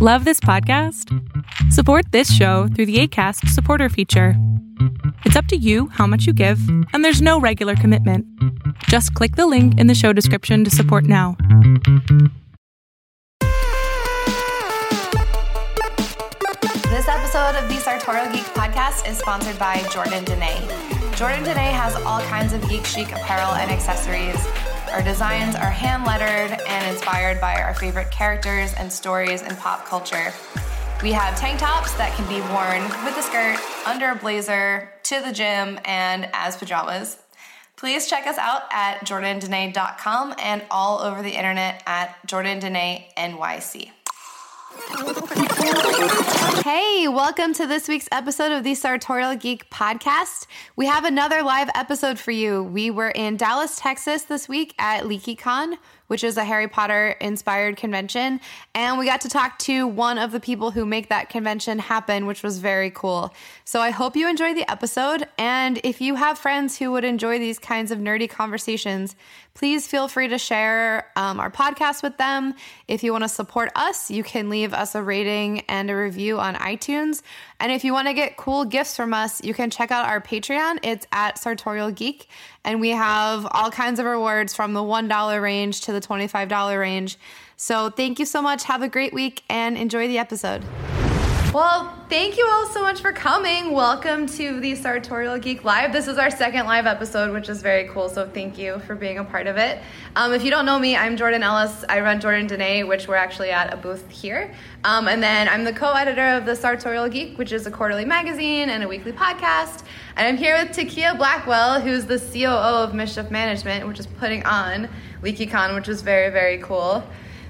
Love this podcast? Support this show through the ACAST supporter feature. It's up to you how much you give, and there's no regular commitment. Just click the link in the show description to support now. This episode of the Sartorial Geek podcast is sponsored by Jordandene. Jordan Dene has all kinds of geek chic apparel and accessories. Our designs are hand lettered and inspired by our favorite characters and stories in pop culture. We have tank tops that can be worn with a skirt, under a blazer, to the gym, and as pajamas. Please check us out at jordandene.com and all over the internet at jordandene NYC. Hey, welcome to this week's episode of the Sartorial Geek podcast. We have another live episode for you. We were in Dallas, Texas this week at LeakyCon, which is a Harry Potter inspired convention. And we got to talk to one of the people who make that convention happen, which was very cool. So I hope you enjoy the episode. And if you have friends who would enjoy these kinds of nerdy conversations, please feel free to share um, our podcast with them. If you want to support us, you can leave us a rating and a review on iTunes. And if you want to get cool gifts from us, you can check out our Patreon. It's at Sartorial Geek. And we have all kinds of rewards from the $1 range to the $25 range. So thank you so much. Have a great week and enjoy the episode. Well, thank you all so much for coming. Welcome to the Sartorial Geek Live. This is our second live episode, which is very cool. So thank you for being a part of it. Um, if you don't know me, I'm Jordan Ellis. I run Jordandene, which we're actually at a booth here. Um, and then I'm the co-editor of the Sartorial Geek, which is a quarterly magazine and a weekly podcast. And I'm here with Taekia Blackwell, who's the COO of Mischief Management, which is putting on LeakyCon, which is very, very cool.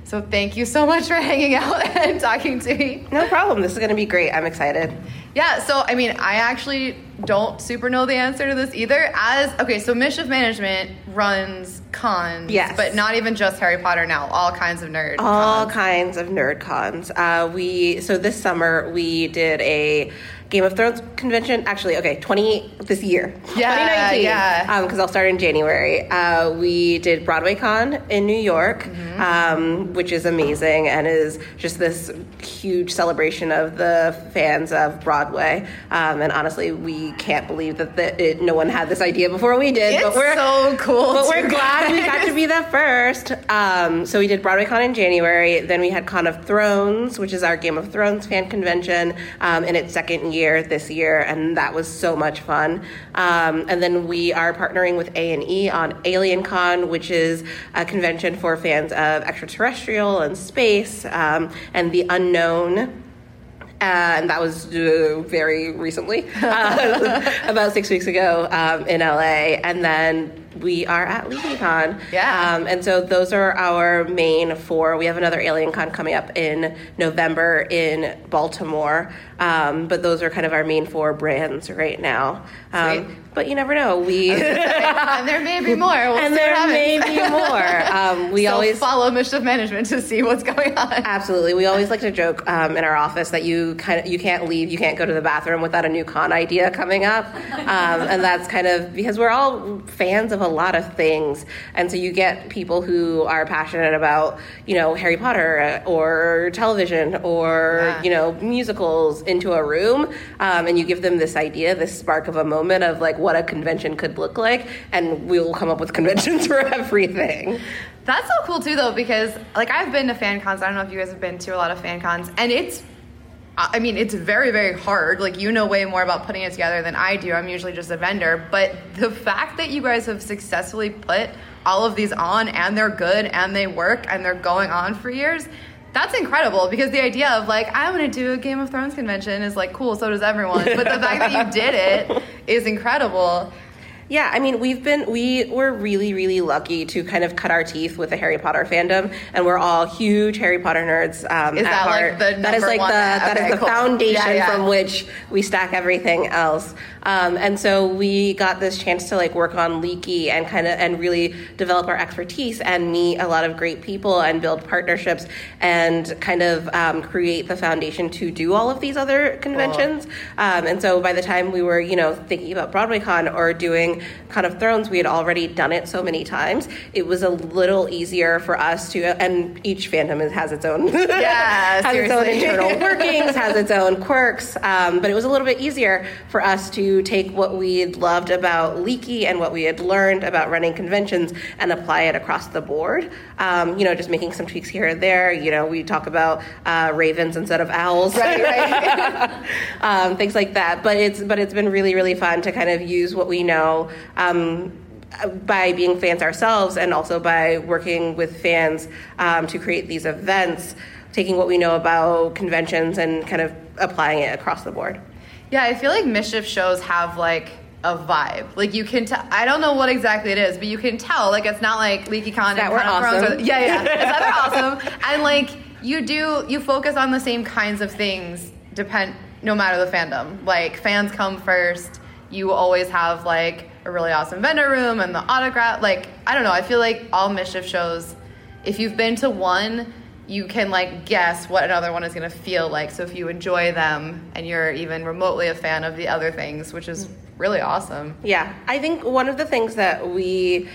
So thank you so much for hanging out and talking to me. No problem. This is going to be great. I'm excited. Yeah, so I mean, I actually don't super know the answer to this either. As okay, so Mischief Management runs cons, Yes. but not even just Harry Potter now. All kinds of nerd. All cons. kinds of nerd cons. Uh, we so this summer we did a Game of Thrones convention. Actually, okay, twenty this year. Yeah, 2019. yeah. Because I'll start in January. Uh, we did BroadwayCon in New York, Mm-hmm. um, which is amazing and is just this huge celebration of the fans of Broadway. Um, and honestly, we can't believe that the, it, no one had this idea before we did. It's but we're so cool. But we're too, glad we got to be the first. Um, so we did BroadwayCon in January. Then we had Con of Thrones, which is our Game of Thrones fan convention, um, in its second year this year, and that was so much fun. Um, and then we are partnering with A and E on AlienCon, which is a convention for fans of extraterrestrial and space um, and the unknown and that was uh, very recently, uh, about six weeks ago um, in LA. And then we are at LeakyCon. Yeah. Um, and so those are our main four. We have another AlienCon coming up in November in Baltimore. Um, but those are kind of our main four brands right now. Um, but you never know. We and there may be more. We'll and there may be more. Um, we So always follow Mischief Management to see what's going on. Absolutely. We always like to joke um, in our office that you kind of you can't leave, you can't go to the bathroom without a new con idea coming up, um, and that's kind of because we're all fans of a lot of things, and so you get people who are passionate about you know Harry Potter uh, or television or Yeah. you know musicals into a room, um, and you give them this idea, this spark of a moment of like what a convention could look like, and we'll come up with conventions for everything. That's so cool too, though, because like I've been to fan cons. I don't know if you guys have been to a lot of fan cons, and it's. I mean, it's very, very hard. Like, you know way more about putting it together than I do. I'm usually just a vendor. But the fact that you guys have successfully put all of these on and they're good and they work and they're going on for years, that's incredible because the idea of like, I want to do a Game of Thrones convention is like, cool, so does everyone. But the fact that you did it is incredible. Yeah, I mean, we've been we were really really lucky to kind of cut our teeth with the Harry Potter fandom, and we're all huge Harry Potter nerds. Um, Is at that, like, heart. the that is like the that is okay, the cool. foundation Yeah, yeah. from which we stack everything else. Um, and so we got this chance to like work on Leaky and kind of and really develop our expertise and meet a lot of great people and build partnerships and kind of um, create the foundation to do all of these other conventions. Um, and so by the time we were, you know, thinking about BroadwayCon or doing doing Con of Thrones, we had already done it so many times. It was a little easier for us to, and each fandom has its own, Yeah, has its own internal workings, has its own quirks. Um, but it was a little bit easier for us to take what we loved about Leaky and what we had learned about running conventions and apply it across the board. Um, you know, just making some tweaks here and there. You know, we talk about uh, ravens instead of owls, Right, right. um, things like that. But it's but it's been really really fun to kind of use what we know. Um, by being fans ourselves and also by working with fans um, to create these events, taking what we know about conventions and kind of applying it across the board. Yeah, I feel like mischief shows have like a vibe. Like you can tell. I don't know what exactly it is, but you can tell. Like it's not like LeakyCon and that we're awesome. or- yeah, yeah. It's that they're awesome. And like you do, you focus on the same kinds of things. Depend no matter the fandom. Like fans come first. You always have like a really awesome vendor room and the autograph. Like I don't know. I feel like all mischief shows. If you've been to one. You can like guess what another one is going to feel like. So if you enjoy them and you're even remotely a fan of the other things, which is mm. really awesome. Yeah, I think one of the things that we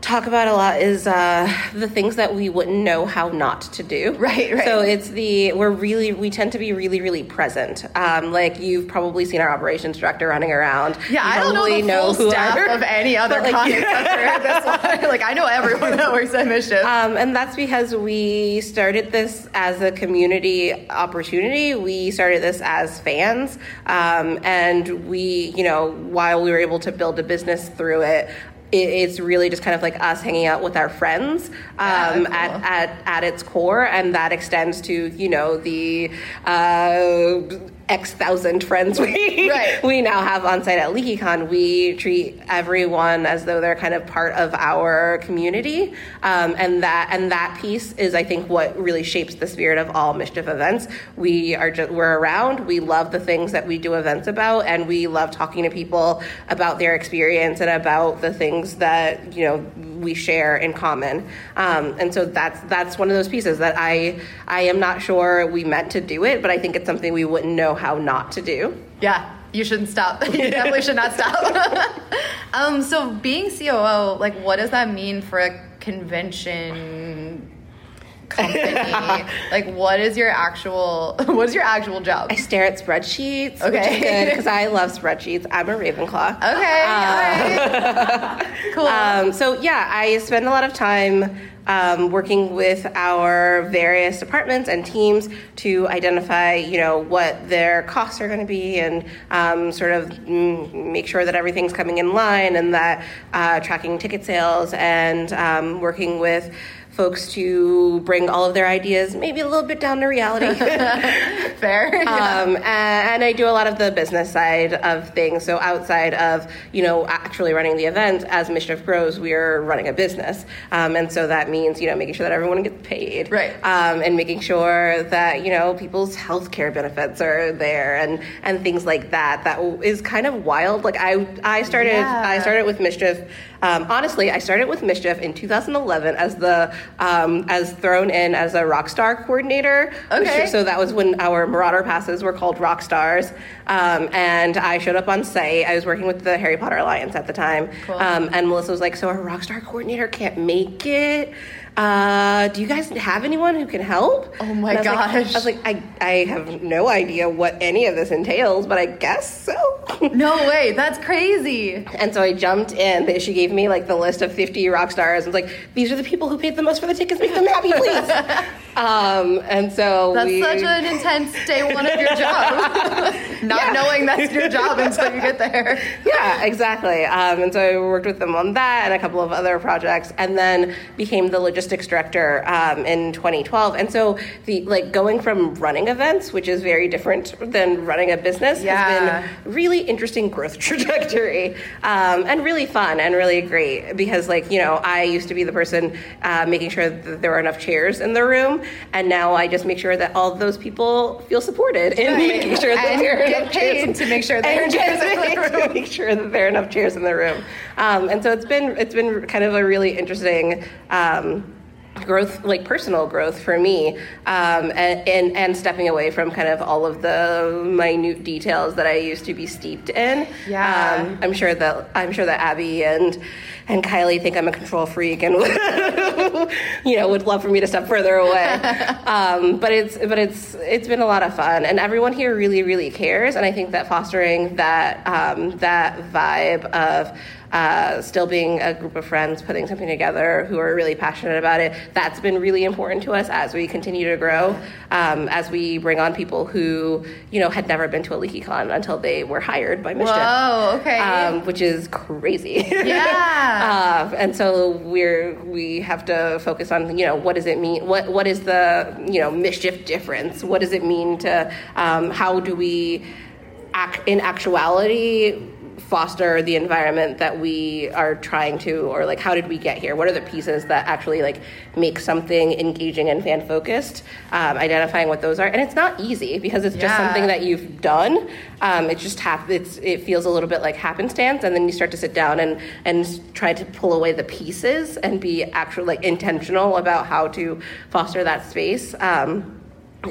talk about a lot is uh, the things that we wouldn't know how not to do. Right, right. So it's the we're really we tend to be really really present. Um, like you've probably seen our operations director running around. Yeah, You I don't know the full who staff our- of any other but, like, this. Like I know everyone that works at Mischief. Um, and that's because we started this as a community opportunity. We started this as fans. Um, and we, you know, while we were able to build a business through it, it's really just kind of like us hanging out with our friends um, Yeah, cool. at, at, at its core. And that extends to, you know, the uh, X thousand friends we, Right. we now have on site at LeakyCon. We treat everyone as though they're kind of part of our community. Um, and that and that piece is, I think, what really shapes the spirit of all mischief events. We are just we're around. We love the things that we do events about, and we love talking to people about their experience and about the things that you know we share in common. Um, and so that's that's one of those pieces that I I am not sure we meant to do it, but I think it's something we wouldn't know how not to do. yeah, you shouldn't stop. you definitely should not stop. um, so being COO, like, what does that mean for a convention company? like, what is your actual? What is your actual job? I stare at spreadsheets, Okay. good because I love spreadsheets. I'm a Ravenclaw. Okay, all right. cool. Um, so yeah, I spend a lot of time um, working with our various departments and teams to identify, you know, what their costs are going to be, and um, sort of make sure that everything's coming in line, and that uh, tracking ticket sales, and um, working with folks to bring all of their ideas maybe a little bit down to reality. Fair. Yeah. Um, and, I do a lot of the business side of things. So outside of you know actually running the event, as Mischief grows, we are running a business, um, and so that means you know making sure that everyone gets paid, Right. Um, and making sure that you know people's health care benefits are there, and and things like that. That is kind of wild. Like I I started Yeah. I started with Mischief. Um, honestly, I started with Mischief in 2011 as the um, as thrown in as a rock star coordinator. Okay. so that was when our Marauder passes were called rock stars. Um, and I showed up on site. I was working with the Harry Potter Alliance at the time. Cool. Um, and Melissa was like, "So our rock star coordinator can't make it. Uh, do you guys have anyone who can help?" Oh my I was like- gosh. I was like, I, I have no idea what any of this entails, but I guess so. no way. That's crazy. And so I jumped in. They- She gave me like the list of 50 rock stars. I was like, these are the people who paid the most for the tickets. Make them happy, please. um, and so That's we, such an intense day one of your job. Not Yeah. knowing that's your job until you get there. yeah, exactly. Um, and so I worked with them on that and a couple of other projects, and then became the logistics director um, in 2012. And so the like going from running events, which is very different than running a business, Yeah. has been really interesting growth trajectory um, and really fun and really great because like you know I used to be the person uh, making sure that there were enough chairs in the room, and now I just make sure that all of those people feel supported in Right. making sure that And there are enough chairs to make sure there are chairs in the room. make sure that there are enough chairs in the room. Um, and so it's been it's been kind of a really interesting. Um, growth like personal growth for me um, and, and and stepping away from kind of all of the minute details that I used to be steeped in. Yeah. um, I'm sure that I'm sure that Abby and and Kylie think I'm a control freak and you know would love for me to step further away. Um, but it's but it's it's been a lot of fun. And everyone here really really cares. And I think that fostering that um, that vibe of uh, still being a group of friends putting something together who are really passionate about it that's been really important to us as we continue to grow um, as we bring on people who you know had never been to a LeakyCon until they were hired by Mischief Whoa, okay. um, which is crazy Yeah. uh, and so we're we have to focus on you know what does it mean what what is the you know mischief difference what does it mean to um, how do we act in actuality foster the environment that we are trying to or like how did we get here? What are the pieces that actually like make something engaging and fan focused um, identifying what those are. And it's not easy because it's just something that you've done. Um, it just hap- it's it feels a little bit like happenstance and then you start to sit down and and try to pull away the pieces and be actually like intentional about how to foster that space. Um,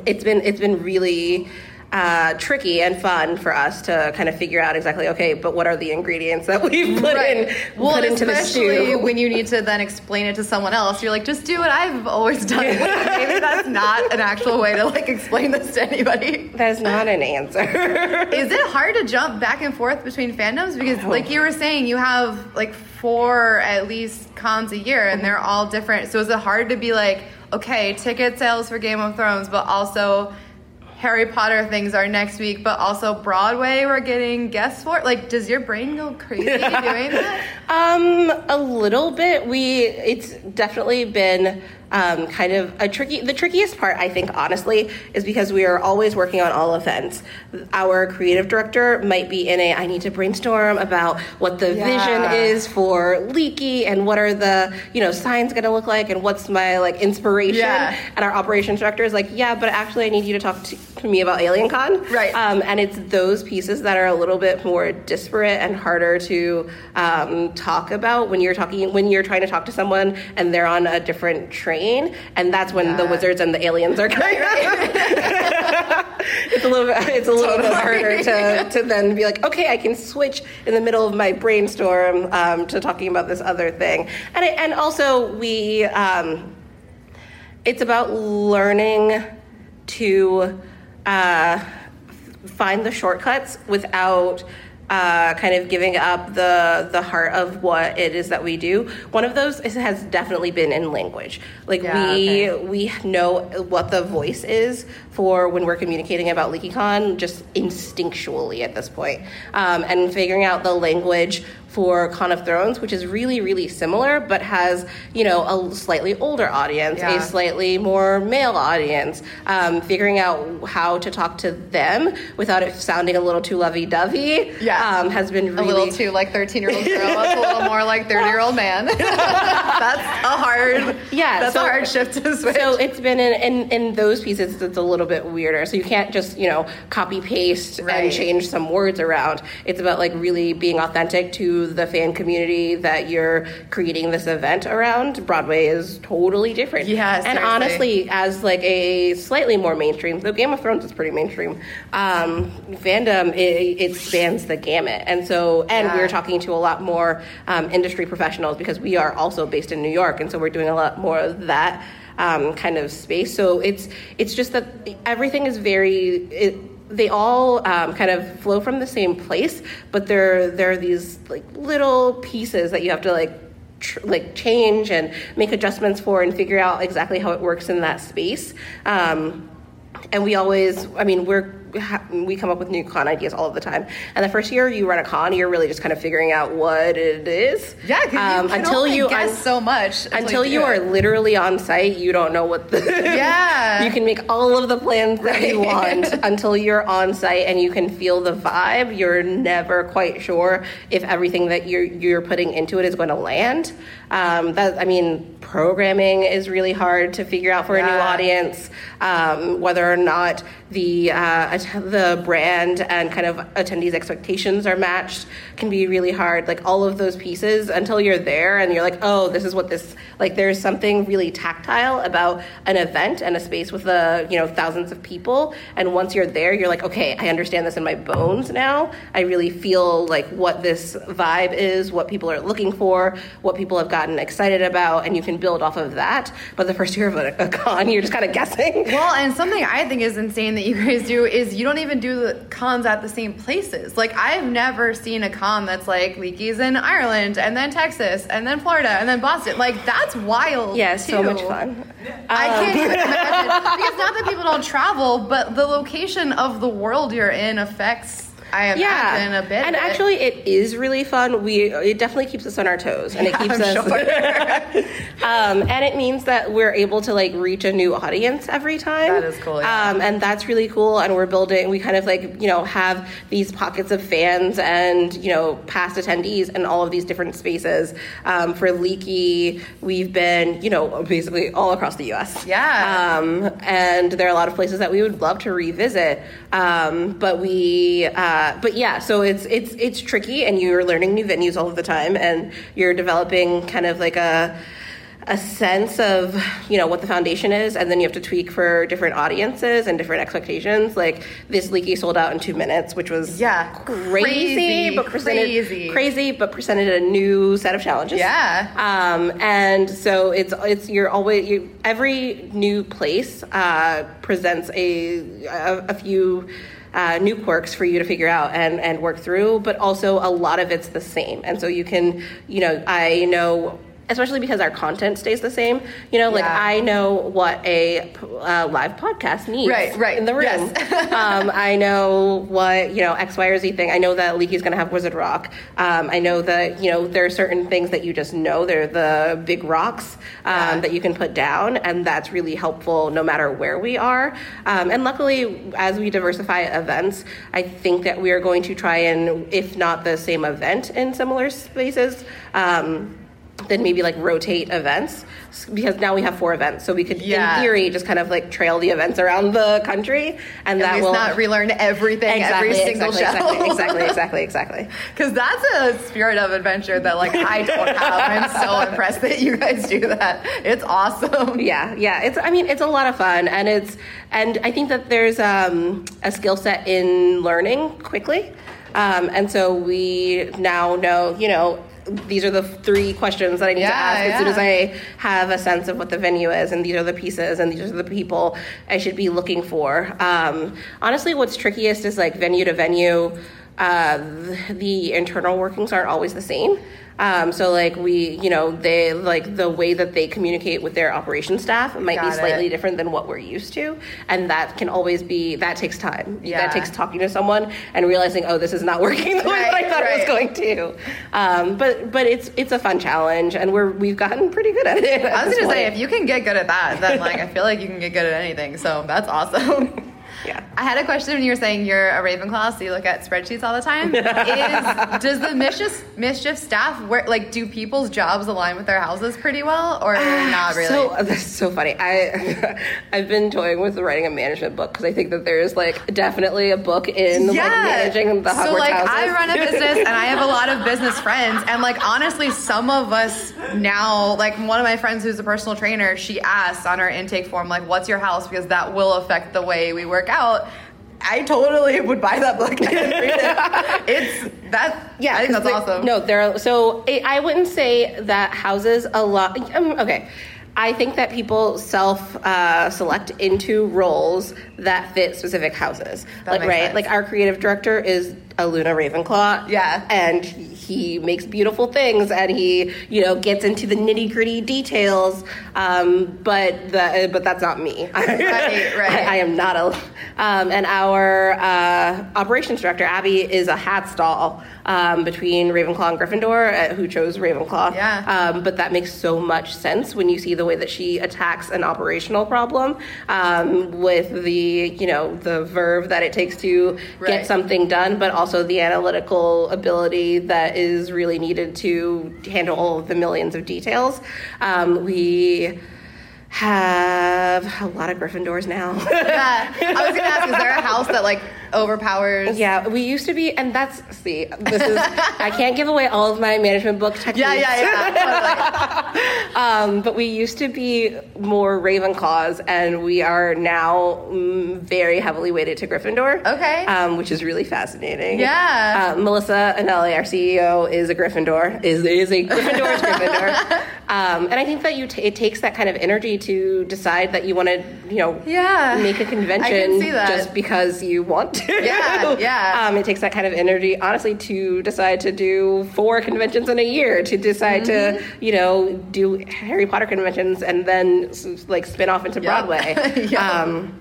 it's been it's been really uh, tricky and fun for us to kind of figure out exactly okay but what are the ingredients that we've put in well, put into the especially stew when you need to then explain it to someone else, you're like, just do what I've always done. Maybe that's not an actual way to like explain this to anybody. that is not an answer Is it hard to jump back and forth between fandoms? Because, like you were saying, you have like four at least cons a year, and they're all different. So, is it hard to be like, okay, ticket sales for Game of Thrones, but also Harry Potter things are next week, but also Broadway we're getting guests for? Like, does your brain go crazy doing that? Um, a little bit. We it's definitely been um, kind of a tricky. The trickiest part, I think, honestly, is because we are always working on all events. Our creative director might be in a. I need to brainstorm about what the Yeah. vision is for Leaky and what are the you know signs going to look like and what's my like inspiration. Yeah. And our operations director is like, yeah, but actually, I need you to talk to, to me about AlienCon. Right. Um, and it's those pieces that are a little bit more disparate and harder to um, talk about when you're talking when you're trying to talk to someone and they're on a different train and that's when the wizards and the aliens are coming it's a little bit it's a little bit harder to, to then be like okay i can switch in the middle of my brainstorm um, to talking about this other thing. And it, and also we um, it's about learning to uh, find the shortcuts without uh, kind of giving up the the heart of what it is that we do. One of those is, has definitely been in language. Like Yeah, we okay. we know what the voice is for when we're communicating about LeakyCon just instinctually at this point, um, and figuring out the language for Con of Thrones, which is really really similar, but has you know a slightly older audience, Yeah. a slightly more male audience. Um, figuring out how to talk to them without it sounding a little too lovey dovey, Yeah. um, has been really A little too like 13 year old girl. That's a little more like 30 year old man. that's a hard, Yeah, that's so- a hard shift to switch. So it's been in, in, in those pieces it's a little bit weirder. So you can't just, you know, copy paste Right. and change some words around. It's about like really being authentic to the fan community that you're creating this event around. Broadway is totally different. Yeah, And seriously. honestly, as like a slightly more mainstream, though Game of Thrones is pretty mainstream, um, fandom, it, it spans the gamut. And so, and Yeah. we're talking to a lot more um, industry professionals because we are also based in New York. And so we're doing a lot more of that um, kind of space. So it's it's just that everything is very. It, they all um, kind of flow from the same place, but there there are these like little pieces that you have to like tr- like change and make adjustments for and figure out exactly how it works in that space. Um, and we always, I mean, we're we come up with new con ideas all of the time. And the first year you run a con, you're really just kind of figuring out what it is. yeah, you Um, until you guess un- so much until do you are literally on site, you don't know what the Yeah. you can make all of the plans that you want until you're on site and you can feel the vibe. You're never quite sure if everything that you're you're putting into it is going to land. Um, that I mean, programming is really hard to figure out for a new audience. Um, whether or not the uh, the brand and kind of attendees' expectations are matched can be really hard. Like all of those pieces until you're there and you're like, oh, this is what this like. There's something really tactile about an event and a space with a you know thousands of people. And once you're there, you're like, okay, I understand this in my bones now. I really feel like what this vibe is, what people are looking for, what people have gotten excited about, and you can build off of that. But the first year of a, a con, you're just kind of guessing. Well, and something I think is insane that you guys do is you don't even do the cons at the same places. Like I've never seen a con that's like Leaky's in Ireland and then Texas and then Florida and then Boston. Like that's wild. Yeah, too. so much fun. I um, can't even imagine because not that people don't travel, but the location of the world you're in affects. I imagine yeah, a bit. and actually, it is really fun. We it definitely keeps us on our toes, and it keeps I'm us. sure. um, and it means that we're able to like reach a new audience every time. That is cool, yeah. Um, and that's really cool. And we're building. We kind of like you know have these pockets of fans and you know past attendees in all of these different spaces. Um, for Leaky, we've been you know basically all across the U.S. Yeah. Um, and there are a lot of places that we would love to revisit. Um, but we, uh, but yeah, so it's it's it's tricky, and you're learning new venues all of the time, and you're developing kind of like a a sense of you know what the foundation is and then you have to tweak for different audiences and different expectations like this leaky sold out in two minutes which was Yeah. crazy, Crazy, but presented crazy. crazy but presented a new set of challenges Yeah. um, and so it's it's you're always you, every new place uh, presents a, a a few uh, new quirks for you to figure out and and work through, but also a lot of it's the same. And so you can you know I know. Especially because our content stays the same, you know. Like Yeah. I know what a uh, live podcast needs, Right, right. in the room. Yes. um, I know what you know X, Y, or Z thing. I know that Leaky's going to have Wizard Rock. Um, I know that you know there are certain things that you just know. They're the big rocks um, Yeah. that you can put down, and that's really helpful no matter where we are. Um, and luckily, as we diversify events, I think that we are going to try and, if not the same event in similar spaces. Um, then maybe like rotate events because now we have four events, so we could, Yeah. in theory, just kind of like trail the events around the country, and At that will not relearn everything exactly, every single exactly, show. exactly, exactly, exactly, exactly. Because that's a spirit of adventure that like I don't have. I'm so impressed that you guys do that. It's awesome. Yeah, yeah. It's I mean it's a lot of fun and it's and I think that there's um, a skill set in learning quickly. Um, and so we now know, you know, these are the three questions that I need to Yeah, ask as soon as. I have a sense of what the venue is, and these are the pieces, and these are the people I should be looking for. Um, honestly, what's trickiest is like venue to venue. Uh, the internal workings aren't always the same. Um, so like we, you know, they like the way that they communicate with their operations staff might Got be slightly it. different than what we're used to, and that can always be that takes time. Yeah. That takes talking to someone and realizing, oh, this is not working the way that I Right, thought it was going to. Um, but but it's it's a fun challenge, and we're we've gotten pretty good at it. I was gonna say if you can get good at that, then like I feel like you can get good at anything. So that's awesome. yeah. I had a question when you were saying you're a Ravenclaw, so you look at spreadsheets all the time. Is, does the mischief, mischief staff work? Like, do people's jobs align with their houses pretty well, or ah, not really? So that's so funny. I I've been toying with writing a management book because I think that there's like definitely a book in like managing the Hogwarts so like houses. I run a business and I have a lot of business friends and like honestly some of us now like one of my friends who's a personal trainer she asked on her intake form like what's your house because that will affect the way we work out. I totally would buy that book and read it. It's that Yeah, I think that's awesome. No, there. Are, so I I wouldn't say that houses a lot. Um, okay, I think that people self uh, select into roles that fit specific houses. That like right, sense. like our creative director is a Luna Ravenclaw. Yeah. and he makes beautiful things, and he you know gets into the nitty gritty details. Um, but the, but that's not me. Right, right. I, I am not a. Um, and our uh, operations director Abby is a Hatstall um, between Ravenclaw and Gryffindor, uh, who chose Ravenclaw. Yeah. Um, but that makes so much sense when you see the way that she attacks an operational problem um, with the you know the verve that it takes to Right. get something done, but also the analytical ability that is really needed to handle all of the millions of details. Um, we have a lot of Gryffindors now. Yeah. I was gonna ask, is there a house that like overpowers? yeah, we used to be, and that's see, this is I can't give away all of my management book techniques. Yeah, yeah, yeah. Um, but we used to be more Ravenclaws, and we are now mm, very heavily weighted to Gryffindor. Okay. Um, which is really fascinating. Yeah. Uh, Melissa Anelli, our CEO, is a Gryffindor. Is is a Gryffindor's Gryffindor. Um, and I think that you t- it takes that kind of energy to decide that you want to, you know, Yeah. make a convention just because you want to. Yeah, yeah. Um, it takes that kind of energy, honestly, to decide to do four conventions in a year, to decide to, Mm-hmm. you know, do Harry Potter conventions and then like spin off into Yeah. Broadway. Yeah. Um,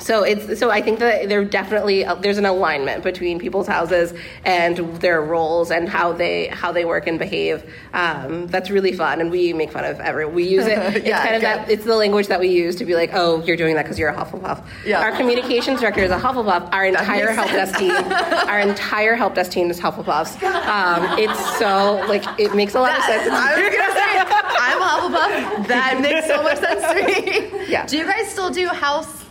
so it's so I think that there definitely uh, there's an alignment between people's houses and their roles and how they how they work and behave. Um, that's really fun, and we make fun of every. We use it. It's Yeah, kind of that. It's the language that we use to be like, oh, you're doing that because you're a Hufflepuff. Yeah. Our communications director is a Hufflepuff. Our entire help desk team, our entire help desk team is Hufflepuffs. Um, it's so like it makes a lot of sense. I was gonna say, I'm Hufflepuff. That makes so much sense to me. Yeah. Do you guys still do house,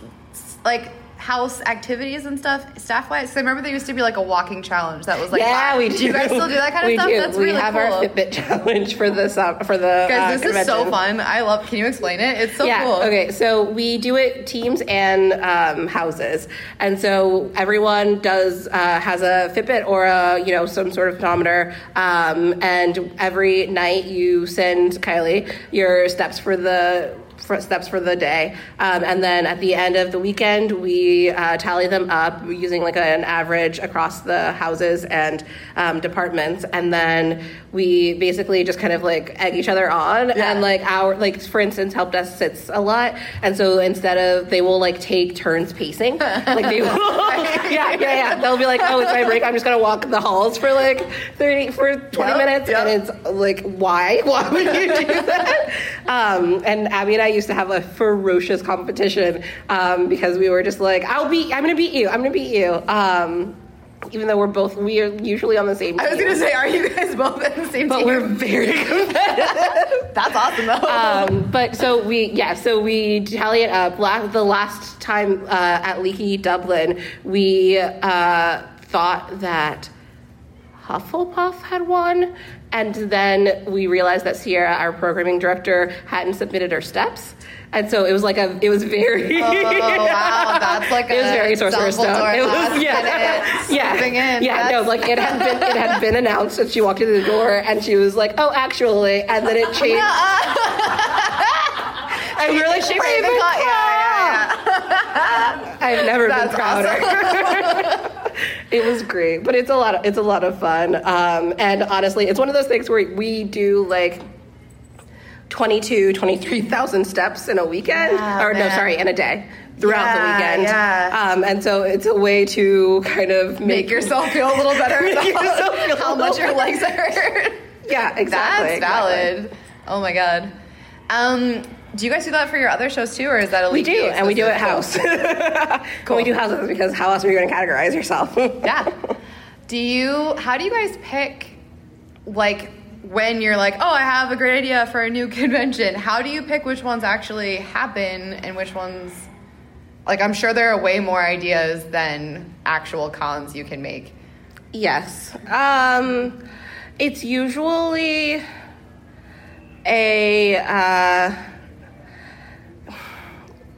like house activities and stuff, staff wise? Because I remember there used to be like a walking challenge that was like, yeah, we do. Do you guys still do that kind of we stuff? Do. That's we really have cool. our Fitbit challenge for the sum- for the Guys, uh, this is so fun. I love. Can you explain it? It's so yeah. cool. Okay. So we do it teams and um, houses, and so everyone does uh, has a Fitbit or a you know some sort of pedometer, um, and every night you send Kylie your steps for the. For steps for the day, um, and then at the end of the weekend, we uh, tally them up using like an average across the houses and um, departments, and then we basically just kind of like egg each other on, Yeah. and like our like for instance, help desk sits a lot, and so instead of they will like take turns pacing, like they will, yeah, yeah, yeah. They'll be like, oh, it's my break. I'm just gonna walk the halls for like thirty for twenty Yep, minutes, yep. and it's like, why? Why would you do that? um, and Abby and I used to have a ferocious competition um, because we were just like, I'll beat, I'm gonna beat you, I'm gonna beat you. Um, even though we're both we are usually on the same. I was gonna say, are you guys both in the same but team? we're very competitive. That's awesome though. um, but so we, yeah, so we tally it up. La- the last time uh, at Leaky Dublin, we uh, thought that Hufflepuff had won, and then we realized that Sierra, our programming director, hadn't submitted her steps. And so it was like a, it was very. oh wow, that's like It was very Sorcerer's Stone. It was yeah, yeah, in. yeah. No, like it had been it had been announced that she walked through the door and she was like, "Oh, actually," and then it changed. and were like, "She Ravenclaw, yeah, yeah, I've never That's been prouder. it was great, but it's a lot. Of, it's a lot of fun. Um, and honestly, it's one of those things where we do like 22, 23,000 steps in a weekend, Yeah, or no, sorry, in a day throughout Yeah, the weekend. yeah. Um, and so it's a way to kind of make, Make yourself feel a little better about yourself feel how much your legs hurt. Yeah, exactly. That's valid. Oh my god. Um, do you guys do that for your other shows too, or is that a We do, and we do it exclusive? house. Cool. we do houses because how else are you going to categorize yourself? Yeah. Do you? How do you guys pick? Like when you're like, oh, I have a great idea for a new convention. How do you pick which ones actually happen and which ones? Like, I'm sure there are way more ideas than actual cons you can make. Yes. Um, it's usually a. Uh,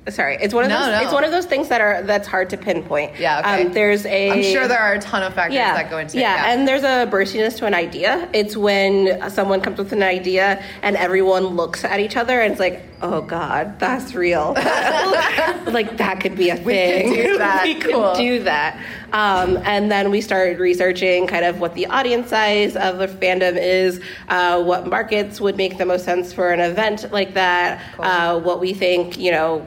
sorry, it's one of No, those. no. It's one of those things that are that's hard to pinpoint. Yeah, okay. Um, there's a. I'm sure there are a ton of factors yeah, that go into it. yeah, and there's a burstiness to an idea. It's when someone comes with an idea and everyone looks at each other and it's like, oh god, that's real. like that could be a thing. We could do that. we could Cool. do that. Um, and then we started researching kind of what the audience size of the fandom is, uh, what markets would make the most sense for an event like that, uh, what we think, you know,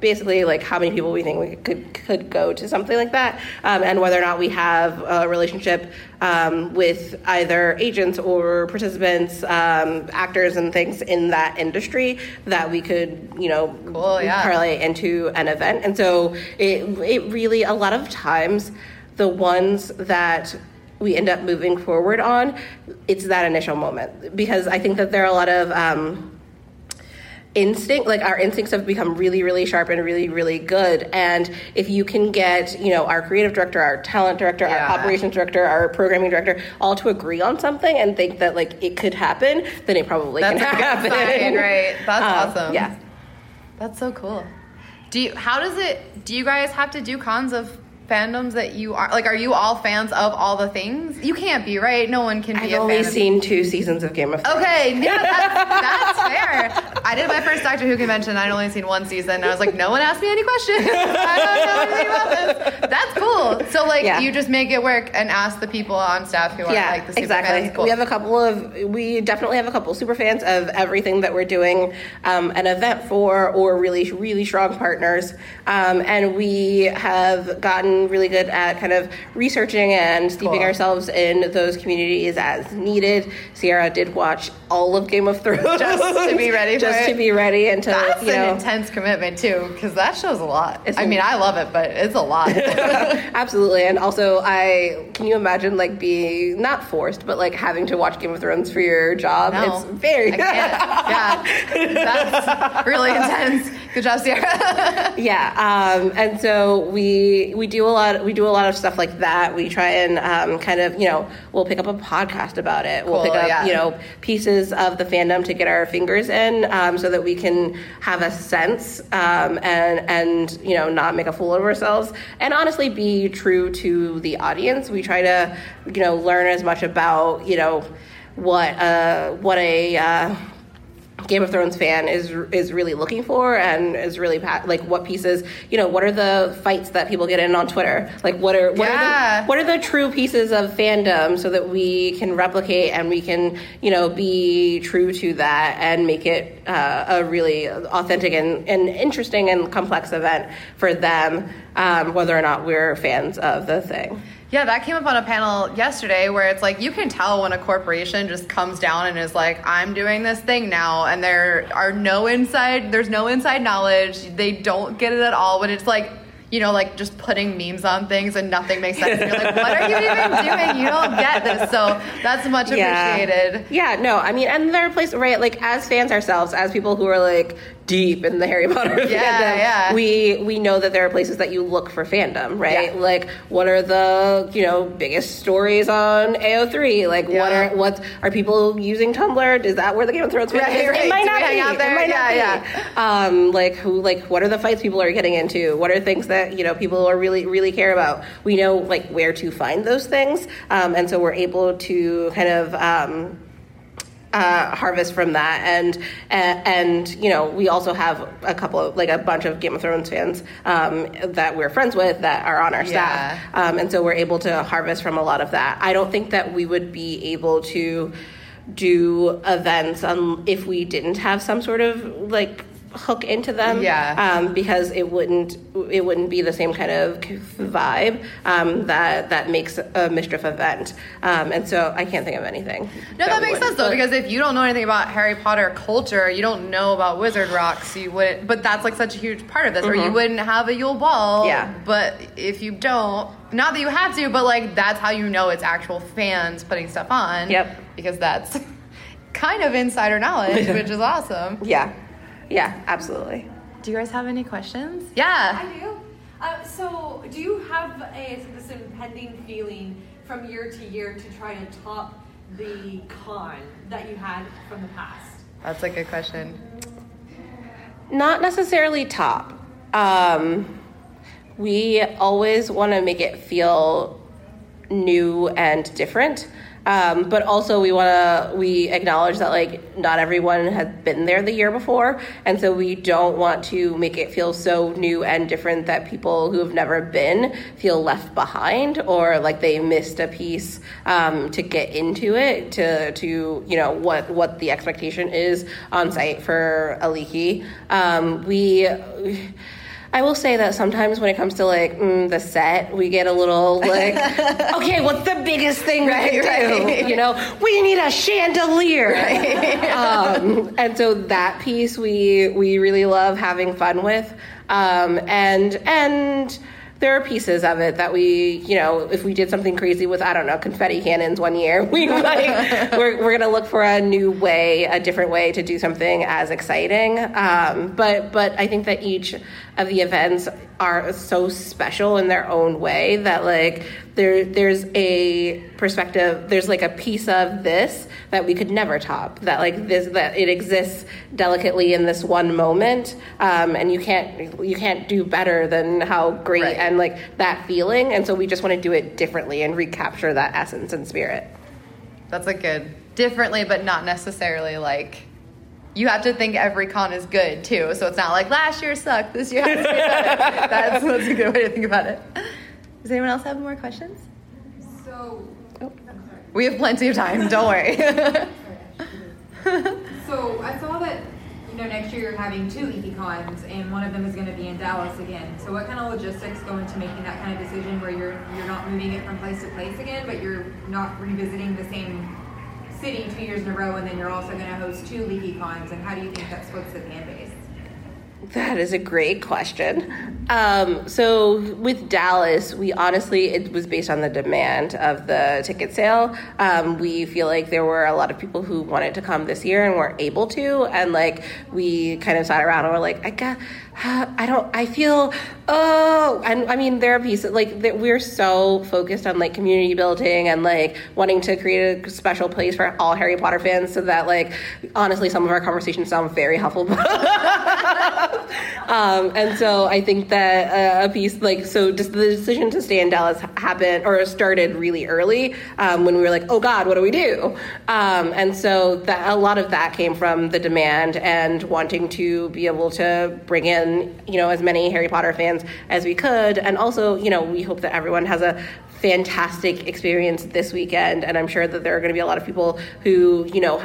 basically like how many people we think we could could go to something like that, um, and whether or not we have a relationship um, with either agents or participants, um, actors, and things in that industry that we could, you know, Cool, yeah. parlay into an event. And so it it really a lot of times the ones that we end up moving forward on, it's that initial moment because I think that there are a lot of um, instinct like our instincts have become really really sharp and really really good and if you can get you know our creative director our talent director Yeah. our operations director our programming director all to agree on something and think that like it could happen then it probably That's can happen sign, right? That's Um, awesome. yeah That's so cool. Do you? How does it? Do you guys have to do cons of fandoms that you are like? Are you all fans of all the things? You can't be, right? No one can be I've a only seen two seasons of Game of Thrones. Okay, yeah, that's, that's fair. I did my first Doctor Who convention. I'd only seen one season. And I was like, no one asked me any questions. I don't know anything about this. That's cool. So like, Yeah. you just make it work and ask the people on staff who are Yeah, like the super exactly. fans. Cool. We have a couple of, we definitely have a couple super fans of everything that we're doing, um, an event for, or really, really strong partners. Um, and we have gotten really good at kind of researching and steeping Cool. ourselves in those communities as needed. Sierra did watch all of Game of Thrones Just to be ready for just to be ready and to That's you an know. intense commitment too, because that shows a lot. I mean, I love it, but it's a lot. Absolutely, and also I can you imagine like being not forced, but like having to watch Game of Thrones for your job? No. It's very. Yeah, that's really intense. Good job, Sierra. yeah, um, and so we we do a lot we do a lot of stuff like that. We try and um, kind of you know we'll pick up a podcast about it. We'll Cool, pick up yeah. you know pieces of the fandom to get our fingers in, um, so that we can have a sense um, and and you know not make a fool of ourselves, and honestly be true to the audience. We try to you know learn as much about you know what uh, what a uh, Game of Thrones fan is is really looking for and is really like what pieces you know what are the fights that people get in on Twitter like what are what Yeah. are the, what are the true pieces of fandom so that we can replicate and we can you know be true to that and make it uh, a really authentic and, and interesting and complex event for them um, whether or not we're fans of the thing. Yeah, that came up on a panel yesterday where it's like you can tell when a corporation just comes down and is like, I'm doing this thing now, and there are no inside, there's no inside knowledge. They don't get it at all. When it's like, you know, like just putting memes on things and nothing makes sense. You're like, what are you even doing? You don't get this. So that's much appreciated. Yeah, no, I mean, and there are places, right? Like as fans ourselves, as people who are like deep in the Harry Potter Yeah, fandom, yeah. we we know that there are places that you look for fandom, right? Yeah. Like what are the you know biggest stories on AO3? Like what are what are people using Tumblr? Is that where the Game of Thrones Right, right. It might not be. out there? It might not Yeah, be. Um, like who like what are the fights people are getting into? What are things that you know people are really really care about? We know like where to find those things, um, and so we're able to kind of. Um, uh, harvest from that. And, and and you know we also have a couple of like a bunch of Game of Thrones fans um, that we're friends with that are on our staff. Um, and so we're able to harvest from a lot of that. I don't think that we would be able to do events um, if we didn't have some sort of like hook into them Yeah. um, because it wouldn't it wouldn't be the same kind of vibe um, that that makes a mischief event um, and so I can't think of anything No, that, we makes sense though, because if you don't know anything about Harry Potter culture, you don't know about Wizard Rocks, you wouldn't. But that's like such a huge part of this, or you wouldn't have a Yule Ball. Mm-hmm. Yeah. But if you don't, not that you have to, but like that's how you know it's actual fans putting stuff on. Yep. Because that's kind of insider knowledge, which is awesome. Yeah, yeah, absolutely. Do you guys have any questions? Yeah. I do. Uh, so, do you have a this impending feeling from year to year to try to top the con that you had from the past? That's a good question. Not necessarily top. Um, we always want to make it feel new and different. Um, but also we want to we acknowledge that like not everyone has been there the year before. And so we don't want to make it feel so new and different that people who have never been feel left behind or like they missed a piece um, to get into it to to you know what what the expectation is on site for a Leaky. Um, we I will say that sometimes when it comes to like mm, the set, we get a little like, okay, what's the biggest thing we Right, can do? You know, we need a chandelier, um, and so that piece we we really love having fun with, um, and and there are pieces of it that we, you know, if we did something crazy with, I don't know, confetti cannons one year, we like, we're, we're going to look for a new way, a different way to do something as exciting. Um, but, but I think that each of the events are so special in their own way that like there there's a perspective there's like a piece of this that we could never top that like this that it exists delicately in this one moment um, and you can't you can't do better than how great Right. and like that feeling and so we just want to do it differently and recapture that essence and spirit That's a good differently, but not necessarily like. You have to think every con is good too, so it's not like last year sucked, this year has to be better. that's, that's a good way to think about it. Does anyone else have more questions? So, oh. We have plenty of time. Don't worry. so I saw that you know next year you're having two Leaky cons, and one of them is going to be in Dallas again. So, what kind of logistics go into making that kind of decision where you're you're not moving it from place to place again, but you're not revisiting the same city two years in a row, and then you're also going to host two Leaky cons? And how do you think that splits the fan base? That is a great question. Um, so with Dallas, we honestly it was based on the demand of the ticket sale. Um, we feel like there were a lot of people who wanted to come this year and weren't able to, and like we kind of sat around and were like, I got, I don't, I feel, oh, and I mean there are pieces like that we're so focused on like community building and like wanting to create a special place for all Harry Potter fans, so that like honestly some of our conversations sound very Hufflepuff. um, and so I think that uh, a piece like so just the decision to stay in Dallas happened or started really early um, when we were like, oh God, what do we do? Um, and so that a lot of that came from the demand and wanting to be able to bring in you know as many Harry Potter fans as we could, and also you know we hope that everyone has a fantastic experience this weekend and i'm sure that there are going to be a lot of people who you know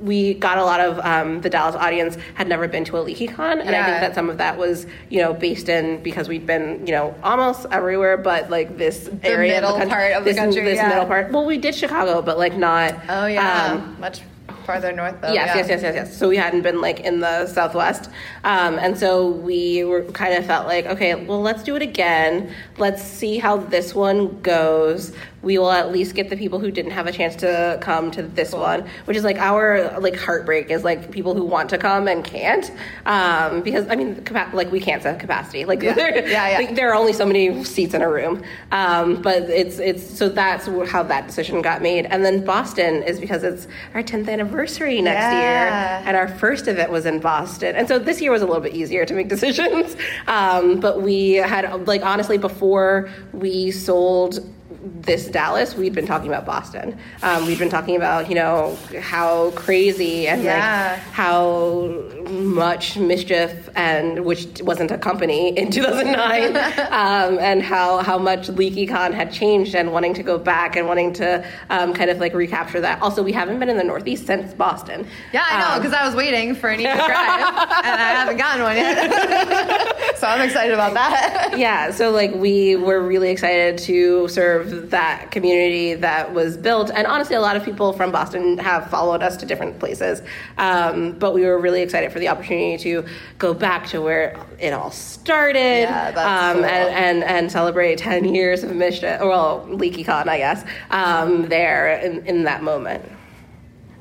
we got a lot of um, the Dallas audience had never been to a LeakyCon, and I think that some of that was, you know, based in because we'd been, you know, almost everywhere, but like this area, middle of the country, part of the country, this yeah. middle part. Well, we did Chicago, but like not. oh yeah, um, much farther north though. yes, yeah. yes, yes, yes, yes. So we hadn't been like in the Southwest, um, and so we were kind of felt like, okay, well, let's do it again. Let's see how this one goes. We will at least get the people who didn't have a chance to come to this one, which is like our like heartbreak is like people who want to come and can't, um, because I mean, capa- like we can't set capacity. Like, Yeah. there, Yeah, yeah. like, there are only so many seats in a room, um, but it's it's so that's how that decision got made. And then Boston is because it's our 10th anniversary next Yeah. year, and our first event was in Boston, and so this year was a little bit easier to make decisions. Um, but we had like honestly before we sold this Dallas, we'd been talking about Boston. Um, we'd been talking about you know how crazy and Yeah. like how much mischief and which wasn't a company in 2009 um, and how how much LeakyCon had changed and wanting to go back and wanting to um, kind of like recapture that. Also, we haven't been in the Northeast since Boston. Yeah, I know Um, because I was waiting for an easy drive, and I haven't gotten one yet. so I'm excited about that. yeah, so like we were really excited to serve that community that was built, and honestly, a lot of people from Boston have followed us to different places. Um, but we were really excited for the opportunity to go back to where it all started, Yeah, that's um, cool. and, and and celebrate ten years of mischief, well, LeakyCon, I guess, um, there in, in that moment.